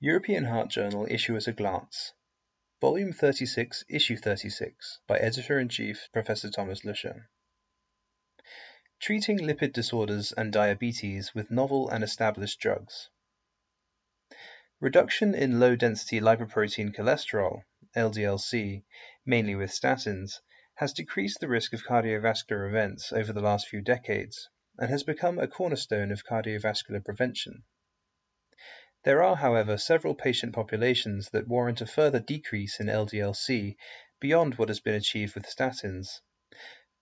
European Heart Journal Issue at a Glance, Volume 36, Issue 36, by Editor in Chief Professor Thomas Lüscher. Treating lipid disorders and diabetes with novel and established drugs. Reduction in low density lipoprotein cholesterol, LDLC, mainly with statins, has decreased the risk of cardiovascular events over the last few decades and has become a cornerstone of cardiovascular prevention. There are, however, several patient populations that warrant a further decrease in LDL-C beyond what has been achieved with statins.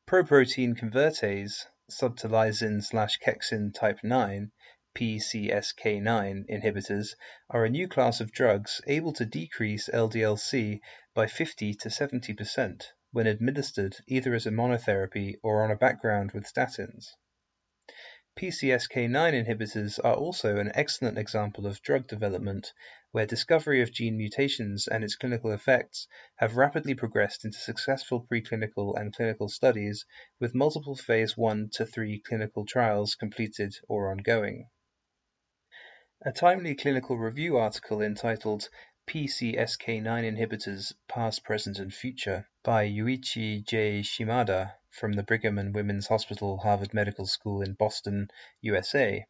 Proprotein convertase, subtilisin/kexin type 9, PCSK9 inhibitors are a new class of drugs able to decrease LDL-C by 50 to 70% when administered either as a monotherapy or on a background with statins. PCSK9 inhibitors are also an excellent example of drug development where discovery of gene mutations and its clinical effects have rapidly progressed into successful preclinical and clinical studies with multiple phase 1 to 3 clinical trials completed or ongoing. A timely clinical review article entitled PCSK9 Inhibitors Past, Present and Future by Yuichi J. Shimada from the Brigham and Women's Hospital Harvard Medical School in Boston, USA,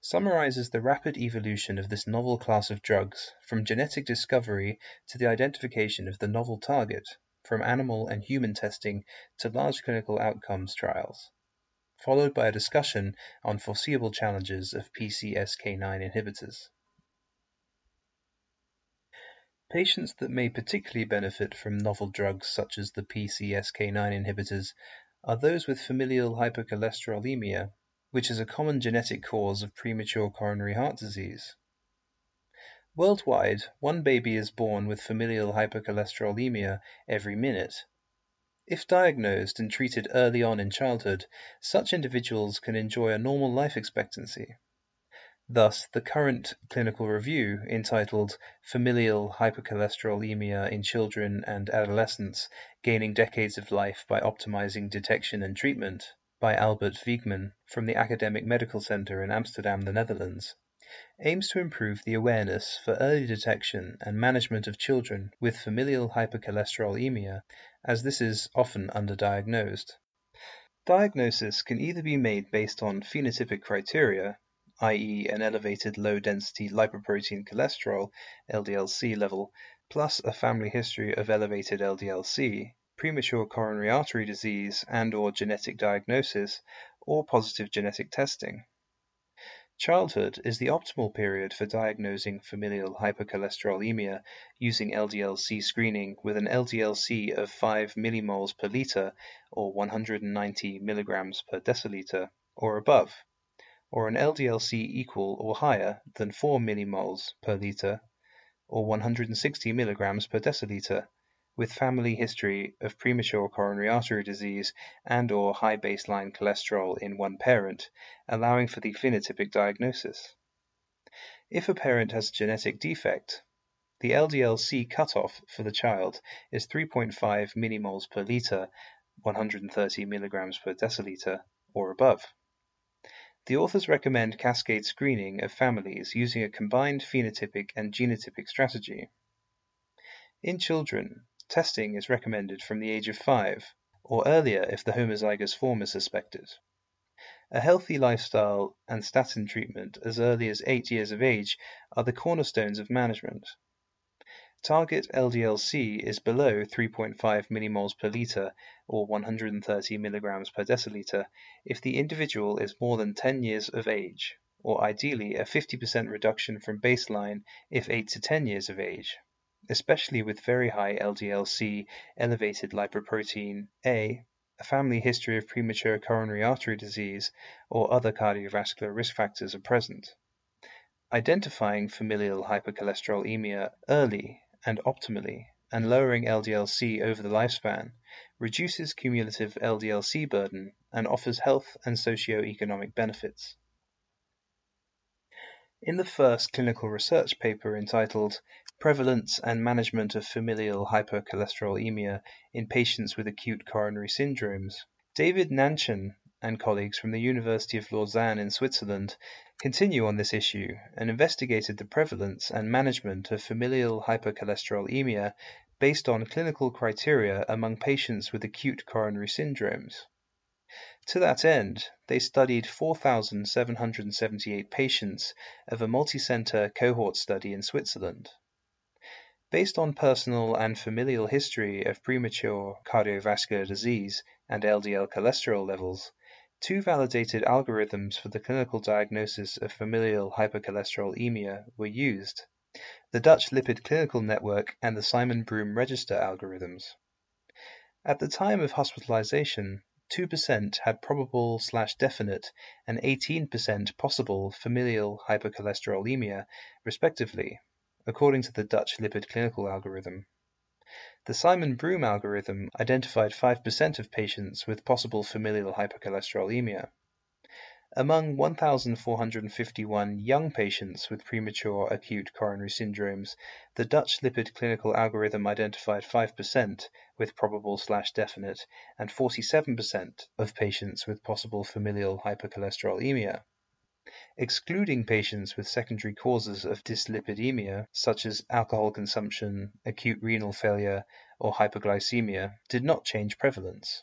summarizes the rapid evolution of this novel class of drugs from genetic discovery to the identification of the novel target, from animal and human testing to large clinical outcomes trials, followed by a discussion on foreseeable challenges of PCSK9 inhibitors. Patients that may particularly benefit from novel drugs such as the PCSK9 inhibitors are those with familial hypercholesterolemia, which is a common genetic cause of premature coronary heart disease. Worldwide, one baby is born with familial hypercholesterolemia every minute. If diagnosed and treated early on in childhood, such individuals can enjoy a normal life expectancy. Thus, the current clinical review, entitled Familial Hypercholesterolemia in Children and Adolescents Gaining Decades of Life by Optimizing Detection and Treatment, by Albert Wiegman from the Academic Medical Center in Amsterdam, the Netherlands, aims to improve the awareness for early detection and management of children with familial hypercholesterolemia, as this is often underdiagnosed. Diagnosis can either be made based on phenotypic criteria i.e. an elevated low-density lipoprotein cholesterol (LDL-C) level plus a family history of elevated LDL-C, premature coronary artery disease and/or genetic diagnosis, or positive genetic testing. Childhood is the optimal period for diagnosing familial hypercholesterolemia using LDL-C screening with an LDL-C of 5 millimoles per liter or 190 milligrams per deciliter or above or an LDL-C equal or higher than 4 millimoles per liter or 160 milligrams per deciliter, with family history of premature coronary artery disease and or high baseline cholesterol in one parent, allowing for the phenotypic diagnosis. If a parent has a genetic defect, the LDL-C cutoff for the child is 3.5 millimoles per liter, 130 milligrams per deciliter, or above. The authors recommend cascade screening of families using a combined phenotypic and genotypic strategy. In children, testing is recommended from the age of 5, or earlier if the homozygous form is suspected. A healthy lifestyle and statin treatment as early as 8 years of age are the cornerstones of management. Target LDL-C is below 3.5 millimoles per liter or 130 milligrams per deciliter if the individual is more than 10 years of age, or ideally a 50% reduction from baseline if 8 to 10 years of age, especially with very high LDL-C, elevated lipoprotein A, a family history of premature coronary artery disease, or other cardiovascular risk factors are present. Identifying familial hypercholesterolemia early and optimally, and lowering LDL-C over the lifespan, reduces cumulative LDL-C burden and offers health and socio-economic benefits. In the first clinical research paper entitled Prevalence and Management of Familial Hypercholesterolemia in Patients with Acute Coronary Syndromes, David Nanchen and colleagues from the University of Lausanne in Switzerland continue on this issue and investigated the prevalence and management of familial hypercholesterolemia based on clinical criteria among patients with acute coronary syndromes. To that end, they studied 4,778 patients of a multicenter cohort study in Switzerland. Based on personal and familial history of premature cardiovascular disease and LDL cholesterol levels, two validated algorithms for the clinical diagnosis of familial hypercholesterolemia were used, the Dutch Lipid Clinical Network and the Simon Broome Register algorithms. At the time of hospitalization, 2% had probable slash definite and 18% possible familial hypercholesterolemia, respectively, according to the Dutch lipid clinical algorithm. The Simon Broome algorithm identified 5% of patients with possible familial hypercholesterolemia. Among 1,451 young patients with premature acute coronary syndromes, the Dutch lipid clinical algorithm identified 5% with probable slash definite and 47% of patients with possible familial hypercholesterolemia excluding patients with secondary causes of dyslipidemia, such as alcohol consumption, acute renal failure, or hypoglycemia, did not change prevalence.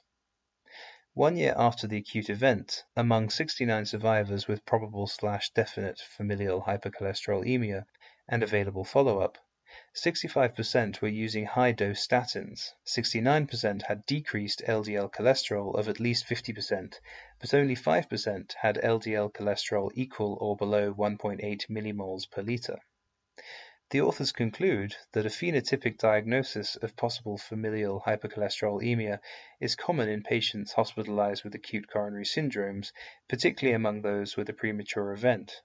One year after the acute event, among 69 survivors with probable slash definite familial hypercholesterolemia and available follow-up, 65% were using high-dose statins, 69% had decreased LDL cholesterol of at least 50%, but only 5% had LDL cholesterol equal or below 1.8 millimoles per liter. The authors conclude that a phenotypic diagnosis of possible familial hypercholesterolemia is common in patients hospitalized with acute coronary syndromes, particularly among those with a premature event.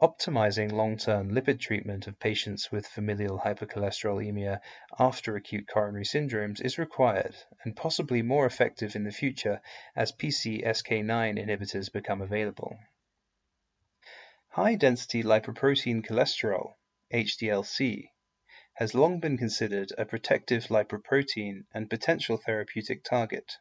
Optimizing long-term lipid treatment of patients with familial hypercholesterolemia after acute coronary syndromes is required and possibly more effective in the future as PCSK9 inhibitors become available. High-density lipoprotein cholesterol, HDLC, has long been considered a protective lipoprotein and potential therapeutic target.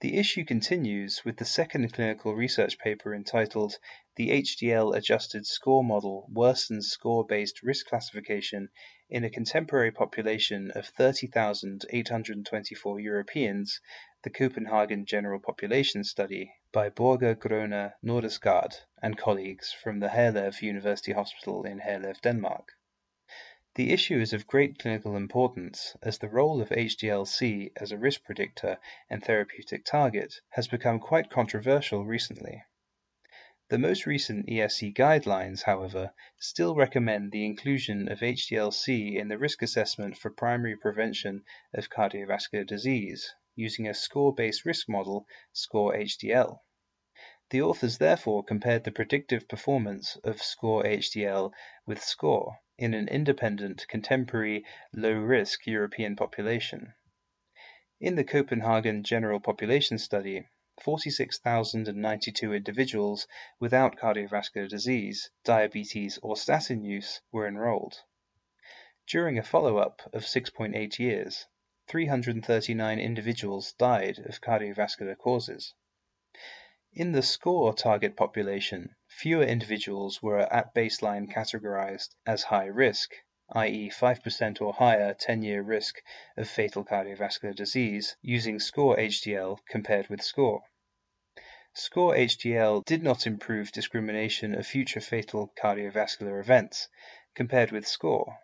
The issue continues with the second clinical research paper entitled The HDL-Adjusted Score Model Worsens Score-Based Risk Classification in a Contemporary Population of 30,824 Europeans, the Copenhagen General Population Study by Børge Grønne Nordestgaard and colleagues from the Herlev University Hospital in Herlev, Denmark. The issue is of great clinical importance as the role of HDL-C as a risk predictor and therapeutic target has become quite controversial recently. The most recent ESC guidelines, however, still recommend the inclusion of HDL-C in the risk assessment for primary prevention of cardiovascular disease using a score-based risk model, SCORE-HDL. The authors therefore compared the predictive performance of SCORE-HDL with SCORE in an independent, contemporary, low-risk European population. In the Copenhagen General Population Study, 46,092 individuals without cardiovascular disease, diabetes, or statin use were enrolled. During a follow-up of 6.8 years, 339 individuals died of cardiovascular causes. In the SCORE target population, fewer individuals were at baseline categorized as high risk, i.e. 5% or higher 10-year risk of fatal cardiovascular disease using SCORE HDL compared with SCORE. SCORE HDL did not improve discrimination of future fatal cardiovascular events compared with SCORE,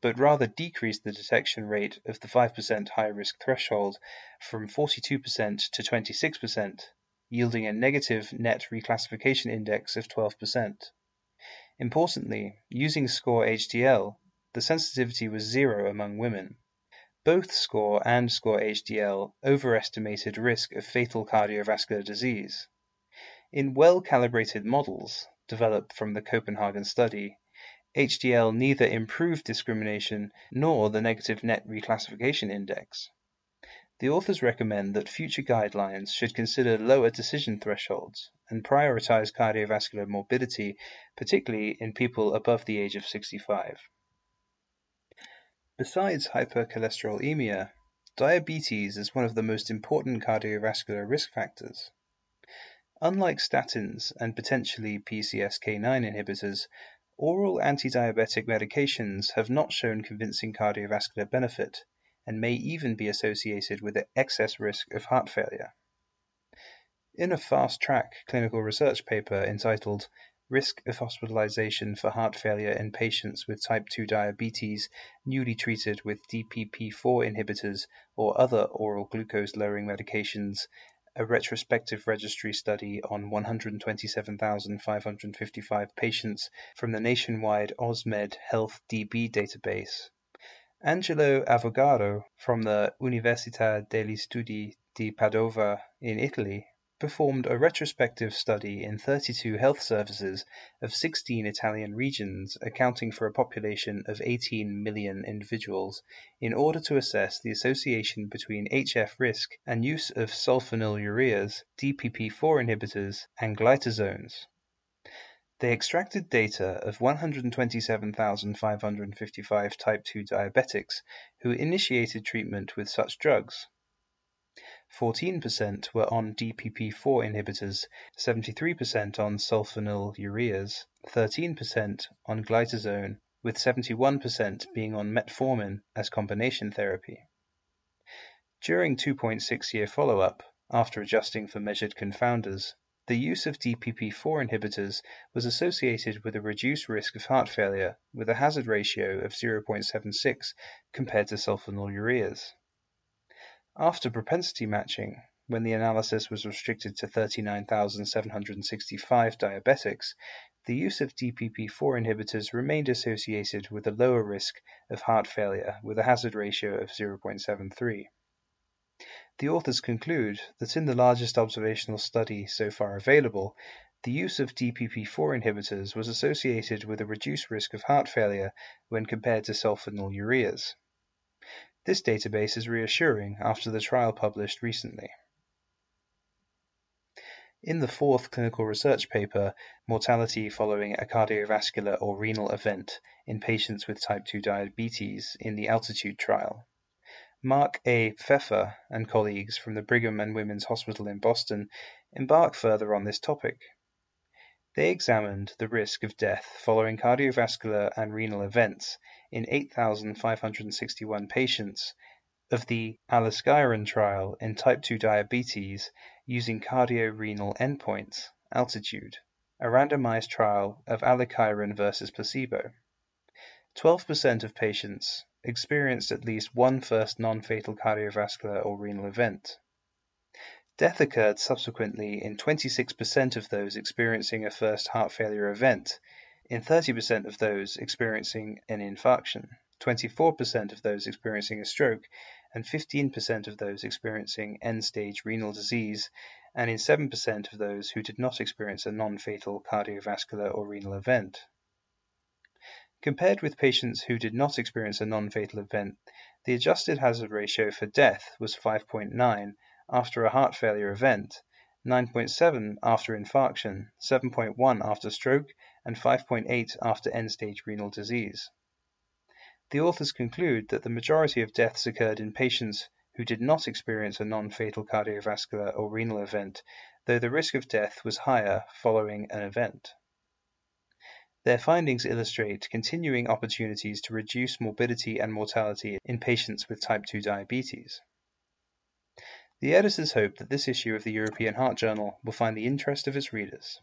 but rather decreased the detection rate of the 5% high risk threshold from 42% to 26%, yielding a negative net reclassification index of 12%. Importantly, using SCORE HDL, the sensitivity was zero among women. Both SCORE and SCORE HDL overestimated risk of fatal cardiovascular disease. In well-calibrated models developed from the Copenhagen study, HDL neither improved discrimination nor the negative net reclassification index. The authors recommend that future guidelines should consider lower decision thresholds and prioritize cardiovascular morbidity, particularly in people above the age of 65. Besides hypercholesterolemia, diabetes is one of the most important cardiovascular risk factors. Unlike statins and potentially PCSK9 inhibitors, oral antidiabetic medications have not shown convincing cardiovascular benefit and may even be associated with excess risk of heart failure. In a fast track clinical research paper entitled Risk of Hospitalization for Heart Failure in Patients with Type 2 Diabetes Newly Treated with DPP4 Inhibitors or Other Oral Glucose Lowering Medications, a retrospective registry study on 127,555 patients from the nationwide OSMED Health DB database. Angelo Avogaro from the Università degli Studi di Padova in Italy performed a retrospective study in 32 health services of 16 Italian regions, accounting for a population of 18 million individuals, in order to assess the association between HF risk and use of sulfonylureas, DPP4 inhibitors, and glitazones. They extracted data of 127,555 type 2 diabetics who initiated treatment with such drugs. 14% were on DPP4 inhibitors, 73% on sulfonylureas, 13% on glitazone, with 71% being on metformin as combination therapy. During 2.6 year follow up, after adjusting for measured confounders, the use of DPP4 inhibitors was associated with a reduced risk of heart failure with a hazard ratio of 0.76 compared to sulfonylureas. After propensity matching, when the analysis was restricted to 39,765 diabetics, the use of DPP4 inhibitors remained associated with a lower risk of heart failure with a hazard ratio of 0.73. The authors conclude that in the largest observational study so far available, the use of DPP4 inhibitors was associated with a reduced risk of heart failure when compared to sulfonylureas. This database is reassuring after the trial published recently. In the fourth clinical research paper, Mortality Following a Cardiovascular or Renal Event in Patients with Type 2 Diabetes in the Altitude trial, Mark A. Pfeffer and colleagues from the Brigham and Women's Hospital in Boston embark further on this topic. They examined the risk of death following cardiovascular and renal events in 8,561 patients of the Aliskiren trial in type 2 diabetes using cardiorenal endpoints, altitude, a randomized trial of aliskiren versus placebo. 12% of patients experienced at least one first non-fatal cardiovascular or renal event. Death occurred subsequently in 26% of those experiencing a first heart failure event, in 30% of those experiencing an infarction, 24% of those experiencing a stroke, and 15% of those experiencing end stage renal disease, and in 7% of those who did not experience a non fatal cardiovascular or renal event. Compared with patients who did not experience a non fatal event, the adjusted hazard ratio for death was 5.9 after a heart failure event, 9.7 after infarction, 7.1 after stroke, and 5.8 after end-stage renal disease. The authors conclude that the majority of deaths occurred in patients who did not experience a non-fatal cardiovascular or renal event, though the risk of death was higher following an event. Their findings illustrate continuing opportunities to reduce morbidity and mortality in patients with type 2 diabetes. The editors hope that this issue of the European Heart Journal will find the interest of its readers.